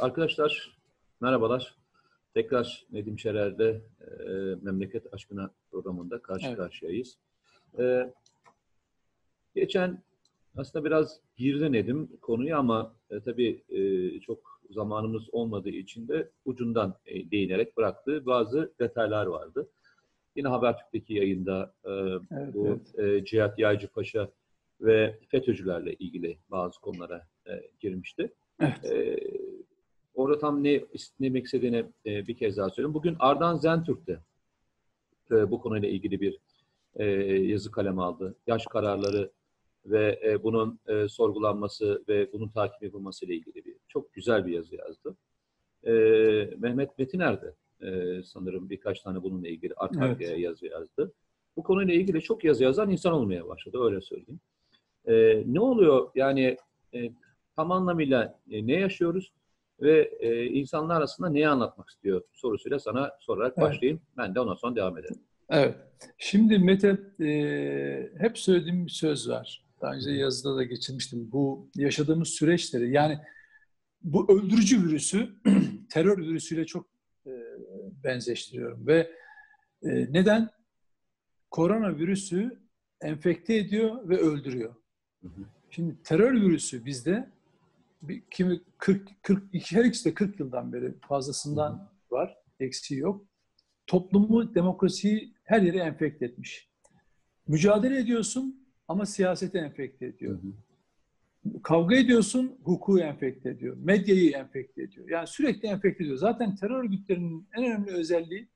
arkadaşlar merhabalar. Tekrar Nedim Şerer'de e, Memleket Aşkına programında karşı evet. karşıyayız. E, geçen aslında biraz girdi Nedim konuyu ama e, tabii e, çok zamanımız olmadığı için de ucundan e, değinerek bıraktığı bazı detaylar vardı. Yine Habertürk'teki yayında e, evet, bu evet. E, Cihat Yaycı Paşa ve FETÖ'cülerle ilgili bazı konulara e, girmişti. Evet. E, orada tam ne demek istediğini e, bir kez daha söyleyeyim. Bugün Ardan Zentürk'te e, bu konuyla ilgili bir e, yazı kalem aldı. Yaş kararları ve e, bunun e, sorgulanması ve bunun takip yapılması ile ilgili bir çok güzel bir yazı yazdı. E, Mehmet Metiner de e, sanırım birkaç tane bununla ilgili arka evet. yazı yazdı. Bu konuyla ilgili çok yazı yazan insan olmaya başladı öyle söyleyeyim. E, ne oluyor yani e, tam anlamıyla e, ne yaşıyoruz ve e, insanlar arasında neyi anlatmak istiyor sorusuyla sana sorarak evet. başlayayım. Ben de ondan sonra devam edelim. Evet. Şimdi Mete e, hep söylediğim bir söz var. Daha önce yazıda da geçirmiştim. Bu yaşadığımız süreçleri yani bu öldürücü virüsü terör virüsüyle çok e, benzeştiriyorum ve e, neden? Koronavirüsü enfekte ediyor ve öldürüyor. Hı hı. Şimdi terör virüsü bizde bir, kimi 40 42 her ikisi de 40 yıldan beri fazlasından hı hı. var. Eksiği yok. Toplumu, demokrasiyi her yere enfekte etmiş. Mücadele ediyorsun ama siyaseti enfekte ediyor. Hı hı. Kavga ediyorsun, hukuku enfekte ediyor. Medyayı enfekte ediyor. Yani sürekli enfekte ediyor. Zaten terör örgütlerinin en önemli özelliği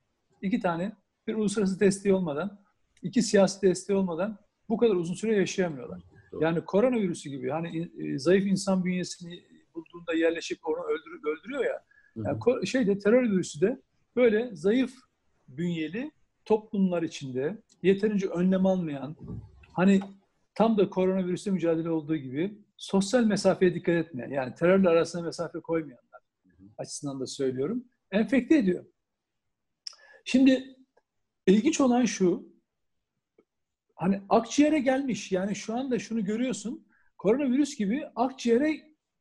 iki tane. Bir uluslararası desteği olmadan, iki siyasi desteği olmadan bu kadar uzun süre yaşayamıyorlar. Yani koronavirüsü gibi hani e, zayıf insan bünyesini bulduğunda yerleşip onu öldürüyor, öldürüyor ya. Yani hı şeyde terör virüsü de böyle zayıf bünyeli toplumlar içinde yeterince önlem almayan hani tam da koronavirüsle mücadele olduğu gibi sosyal mesafeye dikkat etmeyen yani terörle arasına mesafe koymayanlar açısından da söylüyorum. Enfekte ediyor. Şimdi ilginç olan şu hani akciğere gelmiş. Yani şu anda şunu görüyorsun. Koronavirüs gibi akciğere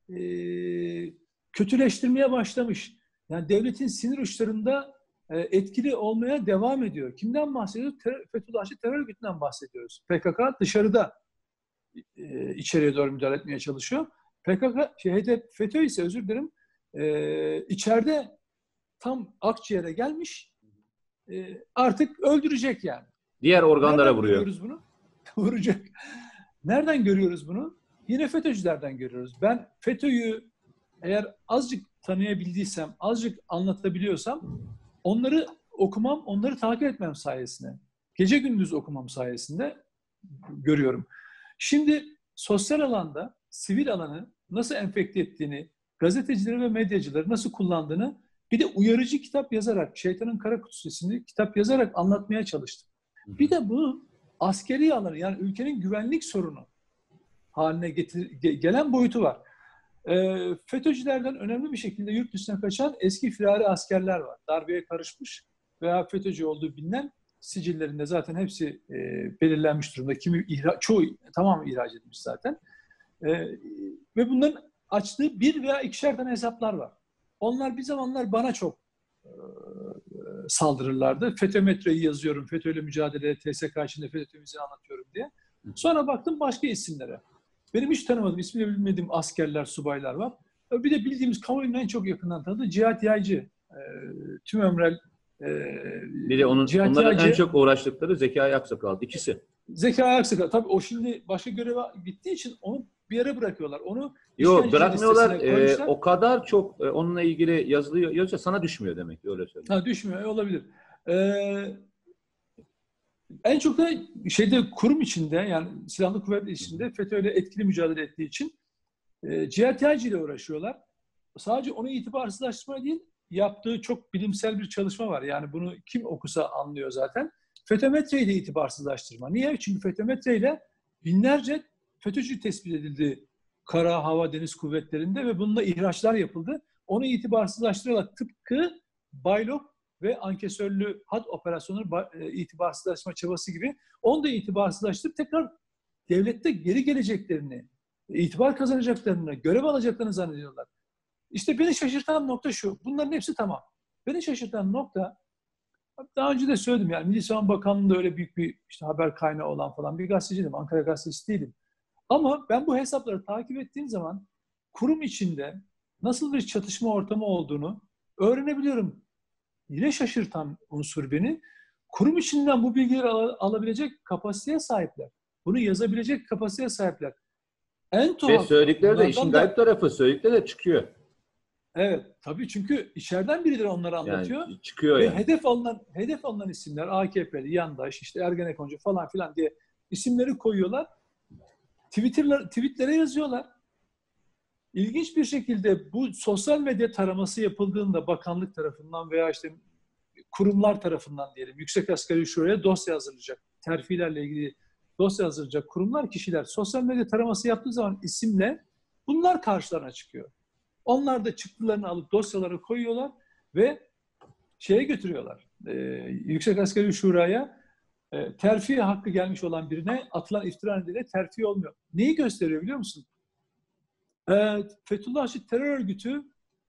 e, kötüleştirmeye başlamış. Yani devletin sinir uçlarında e, etkili olmaya devam ediyor. Kimden bahsediyoruz? Ter Fethullahçı terör örgütünden bahsediyoruz. PKK dışarıda e, içeriye doğru müdahale etmeye çalışıyor. PKK, şey, HDP, FETÖ ise özür dilerim e, içeride tam akciğere gelmiş e, artık öldürecek yani. Diğer organlara Nereden vuruyor. görüyoruz bunu? Vuracak. Nereden görüyoruz bunu? Yine FETÖ'cülerden görüyoruz. Ben FETÖ'yü eğer azıcık tanıyabildiysem, azıcık anlatabiliyorsam onları okumam, onları takip etmem sayesinde. Gece gündüz okumam sayesinde görüyorum. Şimdi sosyal alanda sivil alanı nasıl enfekte ettiğini, gazetecileri ve medyacıları nasıl kullandığını bir de uyarıcı kitap yazarak, Şeytanın Kara Kutusu isimli kitap yazarak anlatmaya çalıştım. Bir de bu askeri alanı yani ülkenin güvenlik sorunu haline getir, gelen boyutu var. E, FETÖ'cülerden önemli bir şekilde yurt dışına kaçan eski firari askerler var. Darbeye karışmış veya FETÖ'cü olduğu bilinen sicillerinde zaten hepsi e, belirlenmiş durumda. Kimi ihra, çoğu tamam ihraç edilmiş zaten. E, ve bunların açtığı bir veya ikişer tane hesaplar var. Onlar bir zamanlar bana çok e, saldırırlardı. FETÖ metreyi yazıyorum, FETÖ ile mücadele, TSK içinde FETÖ temizliğini anlatıyorum diye. Sonra baktım başka isimlere. Benim hiç tanımadığım, ismini bilmediğim askerler, subaylar var. Bir de bildiğimiz kamuoyunun en çok yakından tanıdığı Cihat Yaycı. E, tüm ömrel e, bir de onun, Cihat onların Yaycı, en çok uğraştıkları Zekai Aksakal. ikisi. Zekai Aksakal. Tabii o şimdi başka göreve gittiği için onu bir yere bırakıyorlar. Onu Yok bırakmıyorlar. E, o kadar çok e, onunla ilgili yazılıyor. Yoksa sana düşmüyor demek ki öyle söyleyeyim. Ha düşmüyor olabilir. Ee, en çok da şeyde kurum içinde yani silahlı kuvvetler içinde FETÖ'yle etkili mücadele ettiği için e, ile uğraşıyorlar. Sadece onu itibarsızlaştırma değil, yaptığı çok bilimsel bir çalışma var. Yani bunu kim okusa anlıyor zaten. FETÖ-metreyi de itibarsızlaştırma. Niye? Çünkü FETÖ-metre ile binlerce FETÖ'cü tespit edildi kara, hava, deniz kuvvetlerinde ve bununla ihraçlar yapıldı. Onu itibarsızlaştırarak tıpkı Baylok ve ankesörlü hat operasyonu e, itibarsızlaşma çabası gibi onu da itibarsızlaştırıp tekrar devlette geri geleceklerini, itibar kazanacaklarını, görev alacaklarını zannediyorlar. İşte beni şaşırtan nokta şu. Bunların hepsi tamam. Beni şaşırtan nokta daha önce de söyledim yani Milli Savunma Bakanlığı'nda öyle büyük bir işte haber kaynağı olan falan bir gazeteciydim. Ankara gazetesi değilim. Ama ben bu hesapları takip ettiğim zaman kurum içinde nasıl bir çatışma ortamı olduğunu öğrenebiliyorum. Yine şaşırtan unsur beni. Kurum içinden bu bilgileri al- alabilecek kapasiteye sahipler. Bunu yazabilecek kapasiteye sahipler. En Ve tuhaf. söyledikleri de işin da- tarafı söyledikleri de çıkıyor. Evet, tabii çünkü içeriden birileri onları anlatıyor. Yani çıkıyor Ve yani. hedef alınan hedef alınan isimler AKP'li, yandaş, işte Ergenekoncu falan filan diye isimleri koyuyorlar. Twitter'lar, tweetlere yazıyorlar. İlginç bir şekilde bu sosyal medya taraması yapıldığında bakanlık tarafından veya işte kurumlar tarafından diyelim yüksek asgari şuraya dosya hazırlayacak. Terfilerle ilgili dosya hazırlayacak kurumlar, kişiler sosyal medya taraması yaptığı zaman isimle bunlar karşılarına çıkıyor. Onlar da çıktılarını alıp dosyalara koyuyorlar ve şeye götürüyorlar. Ee, Yüksek Asgari Şura'ya e, terfi hakkı gelmiş olan birine atılan iftira nedeniyle terfi olmuyor. Neyi gösteriyor biliyor musun? Ee, Fethullahçı terör örgütü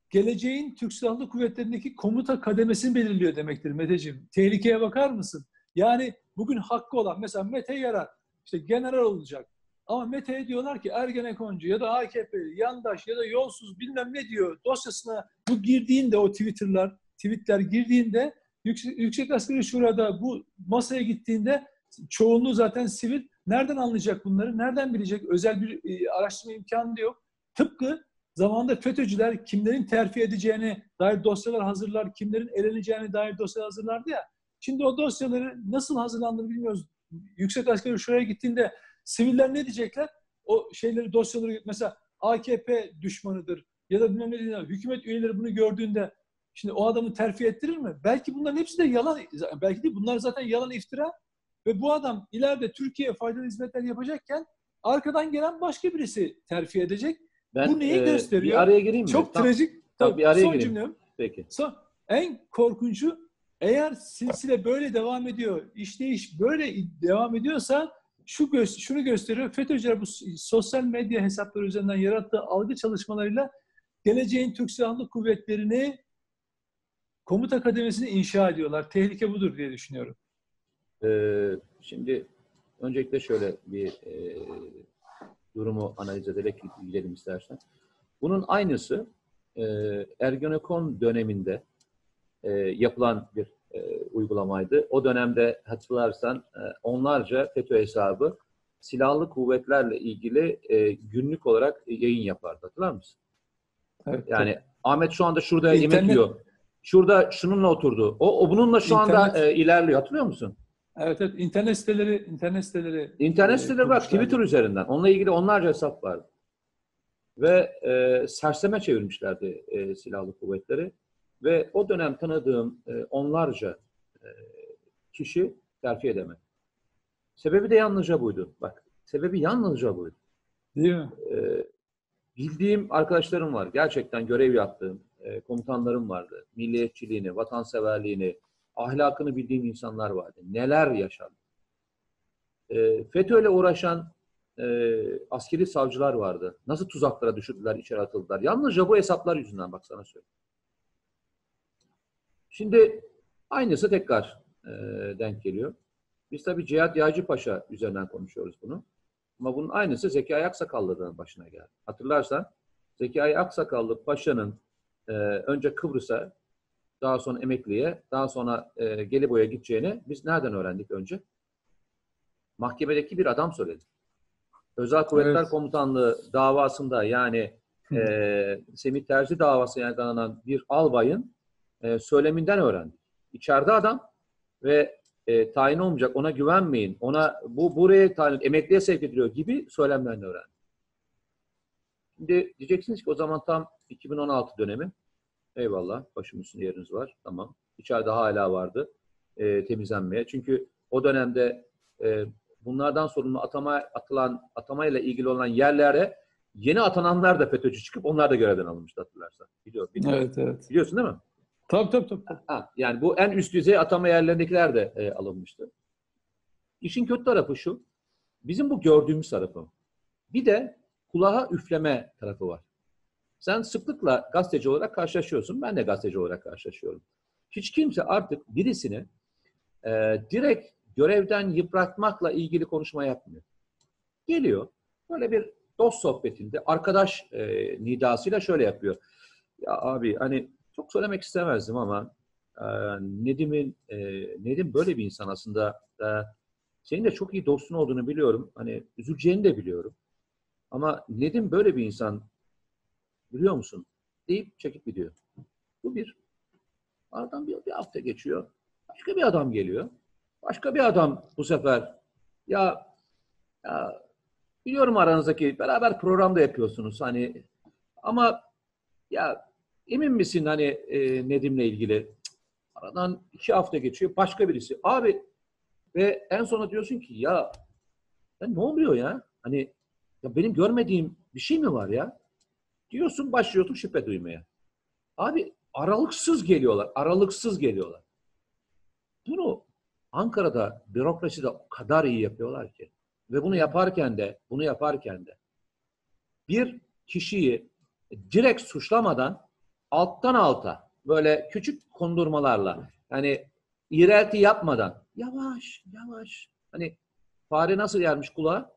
geleceğin Türk Silahlı Kuvvetleri'ndeki komuta kademesini belirliyor demektir Meteciğim. Tehlikeye bakar mısın? Yani bugün hakkı olan mesela Mete Yarar işte general olacak. Ama Mete'ye diyorlar ki Ergenekoncu ya da AKP'li, yandaş ya da yolsuz bilmem ne diyor dosyasına bu girdiğinde o Twitter'lar, tweetler girdiğinde Yüksek, Yüksek Asgari Şura'da bu masaya gittiğinde çoğunluğu zaten sivil. Nereden anlayacak bunları? Nereden bilecek? Özel bir e, araştırma imkanı da yok. Tıpkı zamanında FETÖ'cüler kimlerin terfi edeceğine dair dosyalar hazırlar, kimlerin eleneceğine dair dosyalar hazırlardı ya. Şimdi o dosyaları nasıl hazırlandığını bilmiyoruz. Yüksek Asgari Şura'ya gittiğinde siviller ne diyecekler? O şeyleri, dosyaları mesela AKP düşmanıdır ya da bilmem ne diyecekler. Hükümet üyeleri bunu gördüğünde Şimdi o adamı terfi ettirir mi? Belki bunların hepsi de yalan, belki de bunlar zaten yalan iftira ve bu adam ileride Türkiye'ye faydalı hizmetler yapacakken arkadan gelen başka birisi terfi edecek. Ben, Bu neyi e, gösteriyor? Bir araya gireyim mi? Çok Tam- trajik. Tamam, bir araya son gireyim. cümlem. Peki. Son, en korkuncu eğer silsile böyle devam ediyor, işleyiş böyle devam ediyorsa şu gö- şunu gösteriyor. FETÖ'cüler bu sosyal medya hesapları üzerinden yarattığı algı çalışmalarıyla geleceğin Türk Silahlı Kuvvetleri'ni komuta kademesini inşa ediyorlar. Tehlike budur diye düşünüyorum. Ee, şimdi öncelikle şöyle bir e, durumu analiz ederek gidelim istersen. Bunun aynısı e, Ergenekon döneminde e, yapılan bir e, uygulamaydı. O dönemde hatırlarsan e, onlarca FETÖ hesabı silahlı kuvvetlerle ilgili e, günlük olarak yayın yapardı. Hatırlar mısın? Evet, Yani Ahmet şu anda şurada yemek İnternet- yiyor. Şurada şununla oturdu. O, o bununla şu anda İnternet- e, ilerliyor. Hatırlıyor musun? Evet, evet. İnternet siteleri, internet siteleri. İnternet e, siteleri bak kurmuşlar. Twitter üzerinden. Onunla ilgili onlarca hesap vardı. Ve e, serseme çevirmişlerdi e, silahlı kuvvetleri. Ve o dönem tanıdığım e, onlarca e, kişi terfi edemedi. Sebebi de yalnızca buydu. Bak sebebi yalnızca buydu. Değil mi? E, bildiğim arkadaşlarım var. Gerçekten görev yaptığım e, komutanlarım vardı. Milliyetçiliğini, vatanseverliğini, ahlakını bildiğim insanlar vardı. Neler yaşadı. E, FETÖ'yle uğraşan e, askeri savcılar vardı. Nasıl tuzaklara düşürdüler, içeri atıldılar. Yalnızca bu hesaplar yüzünden bak sana söyleyeyim. Şimdi aynısı tekrar e, denk geliyor. Biz tabii Cihat Yağcı Paşa üzerinden konuşuyoruz bunu. Ama bunun aynısı Zekai Aksakallı'nın başına geldi. Hatırlarsan Zekai Aksakallı Paşa'nın e, önce Kıbrıs'a, daha sonra emekliye, daha sonra e, Gelibolu'ya gideceğini biz nereden öğrendik önce? Mahkemedeki bir adam söyledi. Özel Kuvvetler Evet. Komutanlığı davasında yani e, Semih Terzi davası yargılanan bir albayın e, söyleminden öğrendik. İçeride adam ve e, tayin olmayacak, ona güvenmeyin, ona bu buraya tayin, emekliye sevk ediliyor gibi söylemlerini öğrendik. Şimdi diyeceksiniz ki o zaman tam 2016 dönemi. Eyvallah, başım üstünde yeriniz var. Tamam. İçeride hala vardı e, temizlenmeye. Çünkü o dönemde e, bunlardan sorumlu atama atılan atamayla ilgili olan yerlere yeni atananlar da FETÖ'cü çıkıp onlar da görevden alınmıştı hatırlarsan. Biliyor, biliyor. Evet, evet. Biliyorsun değil mi? Tabii tabii tabii. Ha, yani bu en üst düzey atama yerlerindekiler de e, alınmıştı. İşin kötü tarafı şu. Bizim bu gördüğümüz tarafı. Bir de kulağa üfleme tarafı var. Sen sıklıkla gazeteci olarak karşılaşıyorsun. Ben de gazeteci olarak karşılaşıyorum. Hiç kimse artık birisini e, direkt görevden yıpratmakla ilgili konuşma yapmıyor. Geliyor, böyle bir dost sohbetinde arkadaş e, nidasıyla şöyle yapıyor. Ya abi hani çok söylemek istemezdim ama e, Nedim'in e, Nedim böyle bir insan aslında. E, senin de çok iyi dostun olduğunu biliyorum. Hani üzüleceğini de biliyorum. Ama Nedim böyle bir insan biliyor musun? Deyip çekip gidiyor. Bu bir. Aradan bir, bir hafta geçiyor. Başka bir adam geliyor. Başka bir adam bu sefer ya, ya biliyorum aranızdaki beraber programda yapıyorsunuz hani ama ya emin misin hani e, Nedim'le ilgili? Aradan iki hafta geçiyor. Başka birisi. Abi ve en sona diyorsun ki ya, ya ne oluyor ya? Hani ya benim görmediğim bir şey mi var ya? Diyorsun başlıyorsun şüphe duymaya. Abi aralıksız geliyorlar. Aralıksız geliyorlar. Bunu Ankara'da bürokraside o kadar iyi yapıyorlar ki. Ve bunu yaparken de, bunu yaparken de bir kişiyi direkt suçlamadan alttan alta böyle küçük kondurmalarla yani iğrelti yapmadan yavaş yavaş hani fare nasıl yermiş kulağa?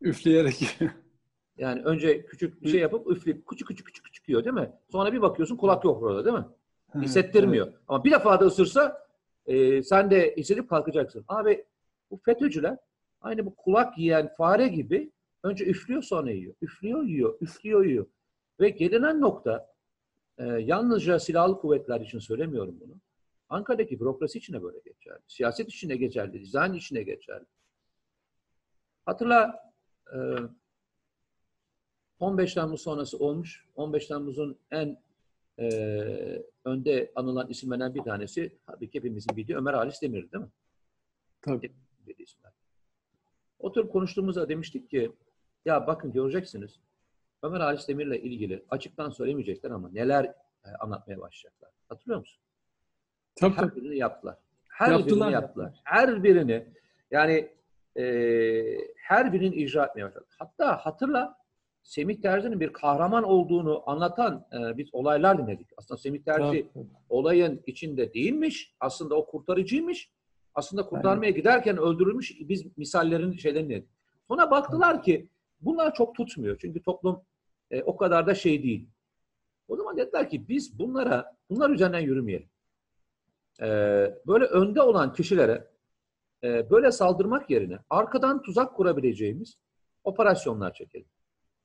Üfleyerek. Yani önce küçük bir şey yapıp üfleyip küçük küçük küçük küçük yiyor değil mi? Sonra bir bakıyorsun kulak yok orada değil mi? Hissettirmiyor. Evet. Ama bir defa da ısırsa e, sen de hissedip kalkacaksın. Abi bu FETÖ'cüler aynı bu kulak yiyen fare gibi önce üflüyor sonra yiyor. Üflüyor yiyor, üflüyor yiyor. Ve gelinen nokta e, yalnızca silahlı kuvvetler için söylemiyorum bunu. Ankara'daki bürokrasi için de böyle geçerli. Siyaset için de geçerli, dizayn için de geçerli. Hatırla 15 Temmuz sonrası olmuş. 15 Temmuz'un en e, önde anılan isimlerden bir tanesi tabii ki hepimizin bildiği Ömer Halis Demir değil mi? Tabii. isimler. Oturup konuştuğumuzda demiştik ki ya bakın göreceksiniz Ömer Halis Demir'le ilgili açıktan söylemeyecekler ama neler e, anlatmaya başlayacaklar. Hatırlıyor musun? Tabii, Her tabii. birini yaptılar. Her Yaptılar, birini yaptılar. Her birini yani e, her birinin icra etmeye başladı. Hatta hatırla Semih Terzi'nin bir kahraman olduğunu anlatan e, biz olaylar dinledik. Aslında Semih Terzi Tabii. olayın içinde değilmiş. Aslında o kurtarıcıymış. Aslında kurtarmaya giderken öldürülmüş. Biz misallerin şeylerini dinledik. Sonra baktılar ki bunlar çok tutmuyor. Çünkü toplum e, o kadar da şey değil. O zaman dediler ki biz bunlara, bunlar üzerinden yürümeyelim. E, böyle önde olan kişilere e, böyle saldırmak yerine arkadan tuzak kurabileceğimiz operasyonlar çekelim.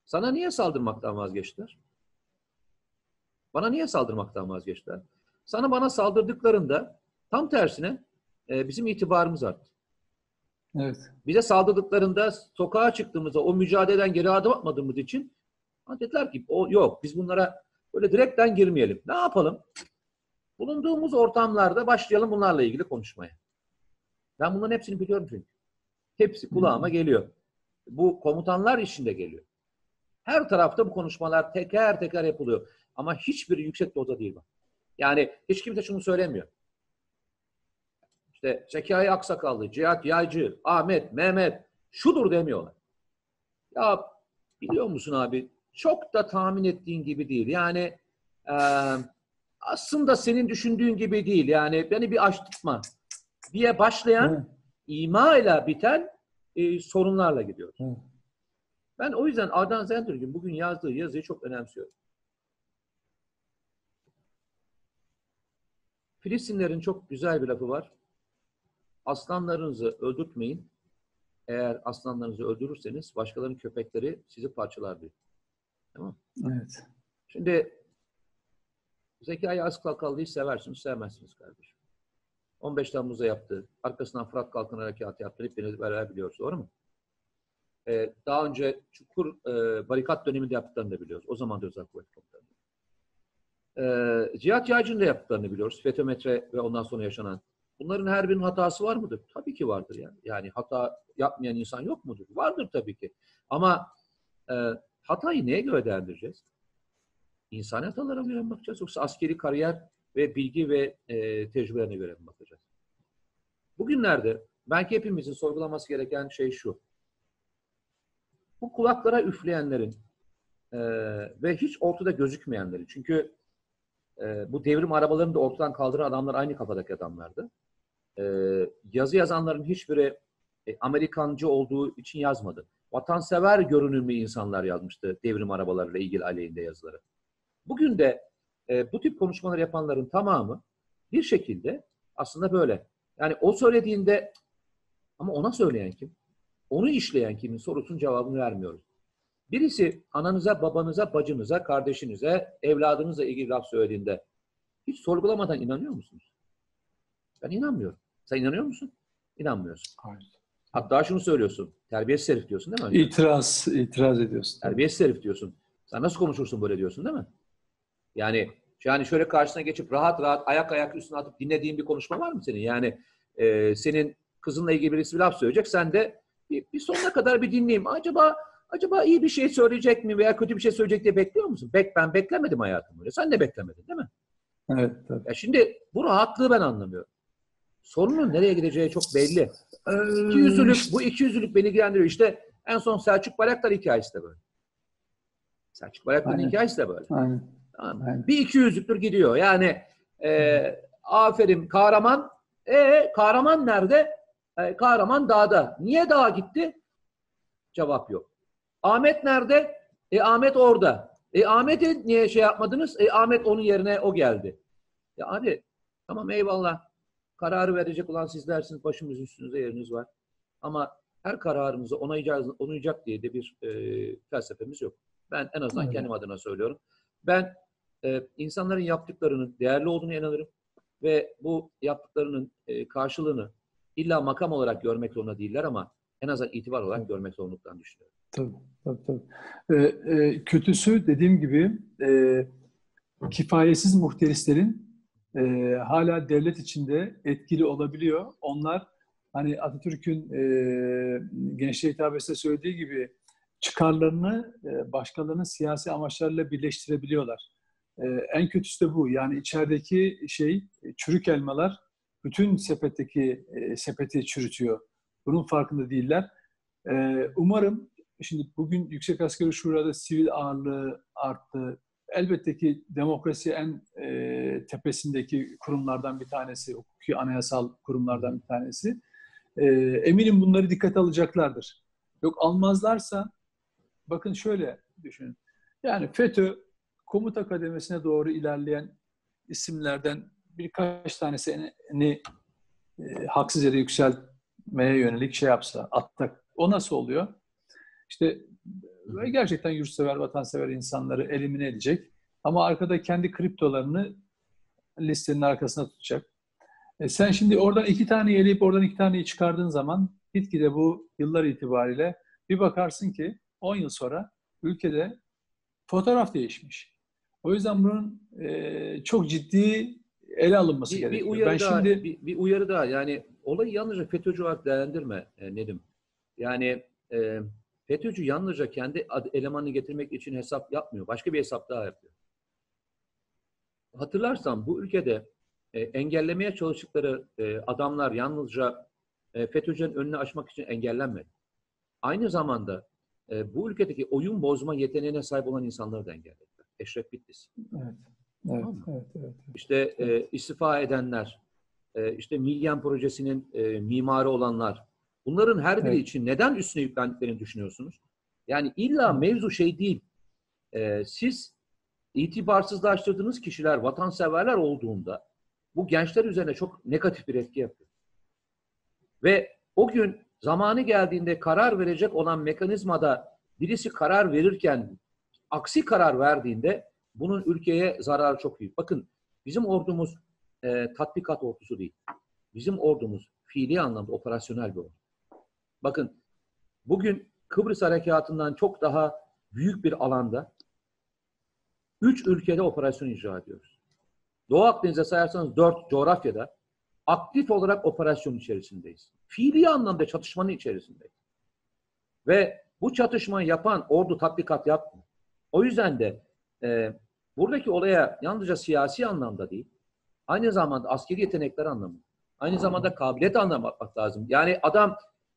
Sana niye saldırmaktan vazgeçtiler? Bana niye saldırmaktan vazgeçtiler? Sana bana saldırdıklarında tam tersine e, bizim itibarımız arttı. Evet. Bize saldırdıklarında sokağa çıktığımızda o mücadeleden geri adım atmadığımız için dediler ki o yok biz bunlara böyle direkten girmeyelim. Ne yapalım? Bulunduğumuz ortamlarda başlayalım bunlarla ilgili konuşmaya. Ben bunların hepsini biliyorum çünkü. Hepsi kulağıma geliyor. Bu komutanlar işinde geliyor. Her tarafta bu konuşmalar teker teker yapılıyor. Ama hiçbiri yüksek dozda değil bak. Yani hiç kimse şunu söylemiyor. İşte Zekai Aksakallı, Cihat Yaycı, Ahmet, Mehmet şudur demiyorlar. Ya biliyor musun abi çok da tahmin ettiğin gibi değil. Yani e, aslında senin düşündüğün gibi değil. Yani beni bir aç tutma diye başlayan Hı. ima ile biten e, sorunlarla gidiyor. Hı. Ben o yüzden Adnan Zendirgin bugün yazdığı yazıyı çok önemsiyorum. Filistinlerin çok güzel bir lafı var. Aslanlarınızı öldürtmeyin. Eğer aslanlarınızı öldürürseniz başkalarının köpekleri sizi parçalar diyor. Tamam Evet. Şimdi Zekai Askalkalı'yı seversiniz, sevmezsiniz kardeşim. 15 Temmuz'da yaptı. Arkasından Fırat Kalkın Harekatı yaptı. Hepiniz beraber biliyoruz. Doğru mu? Ee, daha önce Çukur e, barikat döneminde yaptıklarını da biliyoruz. O zaman da özel kuvvet komutanı. Ee, Cihat Yaycı'nın da yaptıklarını biliyoruz. FETÖ-METRE ve ondan sonra yaşanan. Bunların her birinin hatası var mıdır? Tabii ki vardır yani. Yani hata yapmayan insan yok mudur? Vardır tabii ki. Ama e, hatayı neye göre değerlendireceğiz? İnsani hatalara göre bakacağız? Yoksa askeri kariyer ve bilgi ve e, tecrübelerine göre bakacağız? Bugünlerde belki hepimizin sorgulaması gereken şey şu. Bu kulaklara üfleyenlerin e, ve hiç ortada gözükmeyenleri. Çünkü e, bu devrim arabalarını da ortadan kaldıran adamlar aynı kafadaki adamlardı. E, yazı yazanların hiçbiri e, Amerikancı olduğu için yazmadı. Vatansever görünümlü insanlar yazmıştı devrim arabalarıyla ilgili aleyhinde yazıları. Bugün de e, bu tip konuşmalar yapanların tamamı bir şekilde aslında böyle. Yani o söylediğinde ama ona söyleyen kim? Onu işleyen kimin sorusunun cevabını vermiyoruz. Birisi ananıza, babanıza, bacınıza, kardeşinize, evladınızla ilgili laf söylediğinde hiç sorgulamadan inanıyor musunuz? Ben inanmıyorum. Sen inanıyor musun? İnanmıyorsun. Hayır. Hatta şunu söylüyorsun. Terbiyesiz herif diyorsun değil mi? İtiraz, itiraz ediyorsun. Terbiyesiz herif diyorsun. Sen nasıl konuşursun böyle diyorsun değil mi? Yani yani şöyle karşısına geçip rahat rahat ayak ayak üstüne atıp dinlediğin bir konuşma var mı senin? Yani e, senin kızınla ilgili birisi bir laf söyleyecek. Sen de bir, bir sonuna kadar bir dinleyeyim. Acaba acaba iyi bir şey söyleyecek mi veya kötü bir şey söyleyecek diye bekliyor musun? Bek, ben beklemedim hayatım öyle. Sen de beklemedin değil mi? Evet. Tabii. Ya şimdi bu rahatlığı ben anlamıyorum. Sorunun nereye gideceği çok belli. İki yüzlülük, bu iki yüzlülük beni ilgilendiriyor. İşte en son Selçuk Bayraktar hikayesi de böyle. Selçuk Bayraktar'ın hikayesi de böyle. Aynen. Bir iki yüzlüktür gidiyor. Yani e, aferin kahraman. E kahraman nerede? E, kahraman dağda. Niye dağa gitti? Cevap yok. Ahmet nerede? E Ahmet orada. E Ahmet'i niye şey yapmadınız? E Ahmet onun yerine o geldi. Ya abi tamam eyvallah. Kararı verecek olan sizlersiniz. Başımız üstünüzde yeriniz var. Ama her kararımızı onayacağız, onayacak diye de bir e, felsefemiz yok. Ben en azından Evet. kendim adına söylüyorum. Ben e, insanların yaptıklarının değerli olduğunu inanırım ve bu yaptıklarının e, karşılığını illa makam olarak görmek zorunda değiller ama en azından itibar olarak görmek zorunduklarını düşünüyorum. Tabii, tabii, tabii. Ee, e, kötüsü dediğim gibi e, kifayetsiz muhterislerin e, hala devlet içinde etkili olabiliyor. Onlar hani Atatürk'ün e, gençliğe hitabesinde söylediği gibi çıkarlarını e, başkalarının siyasi amaçlarıyla birleştirebiliyorlar. E, en kötüsü de bu. Yani içerideki şey e, çürük elmalar bütün sepetteki e, sepeti çürütüyor. Bunun farkında değiller. E, umarım Şimdi bugün Yüksek Asgari Şura'da sivil ağırlığı arttı. Elbette ki demokrasi en e, tepesindeki kurumlardan bir tanesi, hukuki anayasal kurumlardan bir tanesi. E, eminim bunları dikkate alacaklardır. Yok almazlarsa, bakın şöyle düşünün. Yani FETÖ komuta kademesine doğru ilerleyen isimlerden birkaç tanesini e, haksız yere yükseltmeye yönelik şey yapsa, attak. O nasıl oluyor? İşte ve gerçekten yurtsever, vatansever insanları elimine edecek. Ama arkada kendi kriptolarını listenin arkasına tutacak. E sen şimdi oradan iki tane eleyip oradan iki taneyi çıkardığın zaman gitgide bu yıllar itibariyle bir bakarsın ki 10 yıl sonra ülkede fotoğraf değişmiş. O yüzden bunun e, çok ciddi ele alınması Bir, bir gerekiyor. uyarı ben daha, şimdi bir, bir uyarı daha. Yani olayı yalnızca FETÖ'cü olarak değerlendirme e, Nedim. Yani e, FETÖ'cü yalnızca kendi elemanını getirmek için hesap yapmıyor. Başka bir hesap daha yapıyor. Hatırlarsan bu ülkede e, engellemeye çalıştıkları e, adamlar yalnızca e, FETÖ'cünün önünü açmak için engellenmedi. Aynı zamanda e, bu ülkedeki oyun bozma yeteneğine sahip olan insanları da engellediler. Eşref Bitlis. evet, evet, Tamam evet, evet. İşte e, istifa edenler, e, işte Milyen projesinin e, mimarı olanlar, bunların her biri Evet. için neden üstüne yüklendiklerini düşünüyorsunuz? Yani illa mevzu şey değil. E, siz itibarsızlaştırdığınız kişiler, vatanseverler olduğunda bu gençler üzerine çok negatif bir etki yapıyor. Ve o gün zamanı geldiğinde karar verecek olan mekanizmada birisi karar verirken aksi karar verdiğinde bunun ülkeye zararı çok büyük. Bakın bizim ordumuz e, tatbikat ordusu değil. Bizim ordumuz fiili anlamda operasyonel bir ordu. Bakın bugün Kıbrıs Harekatı'ndan çok daha büyük bir alanda üç ülkede operasyon icra ediyoruz. Doğu Akdeniz'e sayarsanız dört coğrafyada aktif olarak operasyon içerisindeyiz. Fiili anlamda çatışmanın içerisindeyiz. Ve bu çatışmayı yapan ordu tatbikat yapmıyor. O yüzden de e, buradaki olaya yalnızca siyasi anlamda değil, aynı zamanda askeri yetenekler anlamında, aynı zamanda kabiliyet anlamda bakmak lazım. Yani adam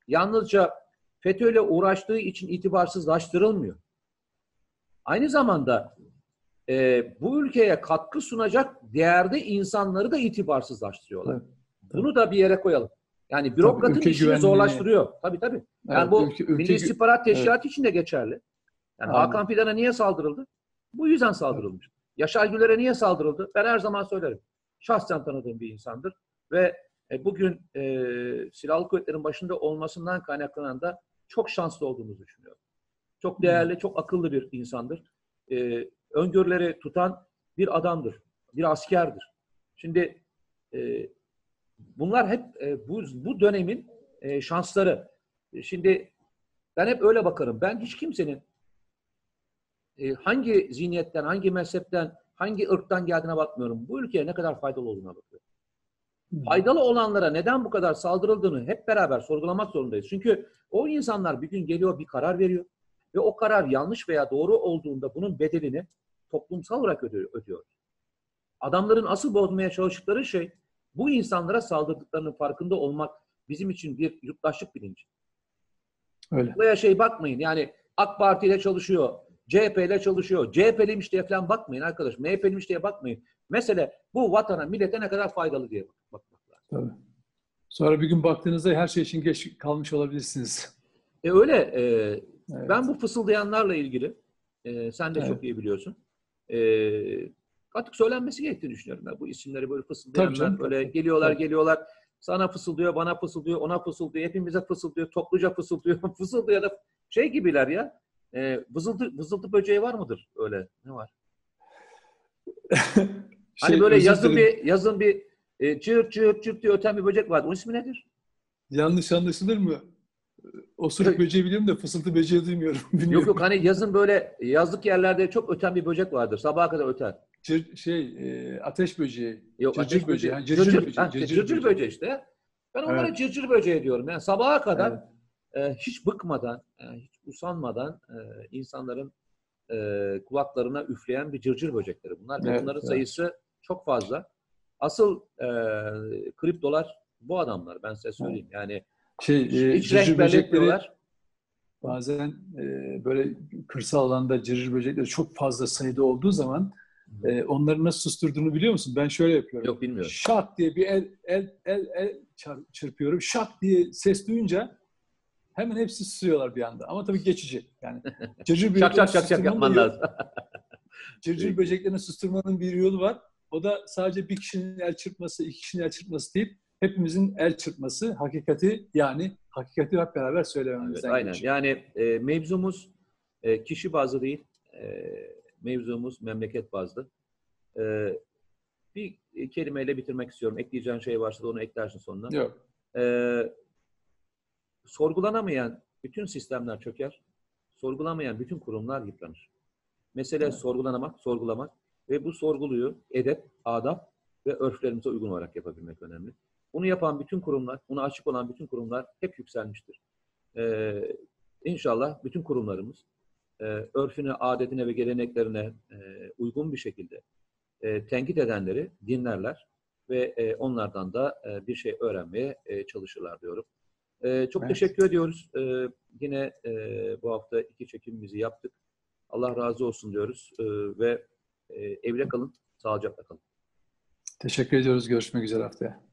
yalnızca FETÖ'yle uğraştığı için itibarsızlaştırılmıyor. aynı zamanda e, bu ülkeye katkı sunacak değerde insanları da itibarsızlaştırıyorlar. Evet, Bunu da bir yere koyalım. Yani bürokratın ülke işini güvenliğini- zorlaştırıyor. Tabii tabii. Yani Evet, bu ülke- ülke Milli İstihbarat Teşkilatı için de geçerli. Yani Aynen. Hakan Fidan'a niye saldırıldı? Bu yüzden saldırılmış. Yaşar Güler'e niye saldırıldı? Ben her zaman söylerim. Şahsen tanıdığım bir insandır. Ve e, bugün e, silahlı kuvvetlerin başında olmasından kaynaklanan da çok şanslı olduğumuzu düşünüyorum. Çok değerli, çok akıllı bir insandır. E, öngörüleri tutan bir adamdır. Bir askerdir. Şimdi e, bunlar hep e, bu, bu dönemin e, şansları. E, Şimdi ben hep öyle bakarım. Ben hiç kimsenin e, hangi zihniyetten, hangi mezhepten, hangi ırktan geldiğine bakmıyorum. Bu ülkeye ne kadar faydalı olduğuna bakıyorum. Faydalı olanlara neden bu kadar saldırıldığını hep beraber sorgulamak zorundayız. Çünkü o insanlar bir gün geliyor bir karar veriyor ve o karar yanlış veya doğru olduğunda bunun bedelini toplumsal olarak ödüyor. ödüyor. Adamların asıl bozmaya çalıştıkları şey bu insanlara saldırdıklarının farkında olmak bizim için bir yurttaşlık bilinci. Öyle. Buraya şey bakmayın yani AK Parti ile çalışıyor, CHP ile çalışıyor, CHP'liymiş diye falan bakmayın arkadaş, MHP'liymiş diye bakmayın. Mesele bu vatana, millete ne kadar faydalı diye bakmak lazım. Tabii. Sonra bir gün baktığınızda her şey için geç kalmış olabilirsiniz. E öyle, e, Evet. ben bu fısıldayanlarla ilgili, e, sen de Evet. çok iyi biliyorsun, e, artık söylenmesi gerektiğini düşünüyorum ben. Bu isimleri böyle fısıldayanlar, canım, böyle tabii. geliyorlar Tabii. geliyorlar, sana fısıldıyor, bana fısıldıyor, ona fısıldıyor, hepimize fısıldıyor, topluca fısıldıyor, fısıldıyor da şey gibiler ya, e, vızıltı, vızıltı böceği var mıdır öyle? Ne var? Hani Şey, böyle özür yazın bir yazın bir e, çığır çığır çığır diye öten bir böcek vardı. Onun ismi nedir? Yanlış anlaşılır mı? Osuruk böceği biliyorum da fısıltı böceği duymuyorum. Bilmiyorum. Yok yok hani yazın böyle yazlık yerlerde çok öten bir böcek vardır. Sabaha kadar öter. Cır- şey, e, ateş böceği. Yok, cırcır ateş böceği. ha, Cırcır, Cırcır, böceği. ha, cırcır, böceği işte. Ben onlara Evet. cırcır böceği diyorum. Yani sabaha kadar Evet. e, hiç bıkmadan, hiç usanmadan e, insanların e, kulaklarına üfleyen bir cırcır böcekleri bunlar. Ve Evet, bunların evet. sayısı çok fazla. Asıl e, kriptolar bu adamlar. Ben size söyleyeyim. Yani Şey, e, hiç cırcır renk böcekleri bazen e, böyle kırsal alanda cırcır böcekleri çok fazla sayıda olduğu zaman e, onları nasıl susturduğunu biliyor musun? Ben şöyle yapıyorum. Yok bilmiyorum. Şak diye bir el el el el çırpıyorum. Şak diye ses duyunca hemen hepsi susuyorlar bir anda. Ama tabii geçici. Yani cırcır şak şak şak susturmanın yapman yolu- lazım. Cırcır böceklerini susturmanın bir yolu var. O da sadece bir kişinin el çırpması, iki kişinin el çırpması değil, hepimizin el çırpması, hakikati yani hakikati hep beraber Evet, söylememizden aynen. geçiyor. Yani e, mevzumuz e, kişi bazlı değil. E, mevzumuz memleket bazlı. E, bir kelimeyle bitirmek istiyorum. Ekleyeceğin şey varsa da onu eklersin sonuna. Yok. E, sorgulanamayan bütün sistemler çöker. Sorgulamayan bütün kurumlar yıpranır. Mesele Evet. sorgulanamak, sorgulamak ve bu sorguluyu edep, adap ve örflerimize uygun olarak yapabilmek önemli. Bunu yapan bütün kurumlar, buna açık olan bütün kurumlar hep yükselmiştir. Ee, inşallah bütün kurumlarımız e, örfüne, adetine ve geleneklerine e, uygun bir şekilde e, tenkit edenleri dinlerler ve e, onlardan da e, bir şey öğrenmeye e, çalışırlar diyorum. E, çok Evet. teşekkür ediyoruz. E, yine e, bu hafta iki çekimimizi yaptık. Allah razı olsun diyoruz E, ve e, evde kalın, sağlıcakla kalın. Teşekkür ediyoruz. Görüşmek üzere haftaya.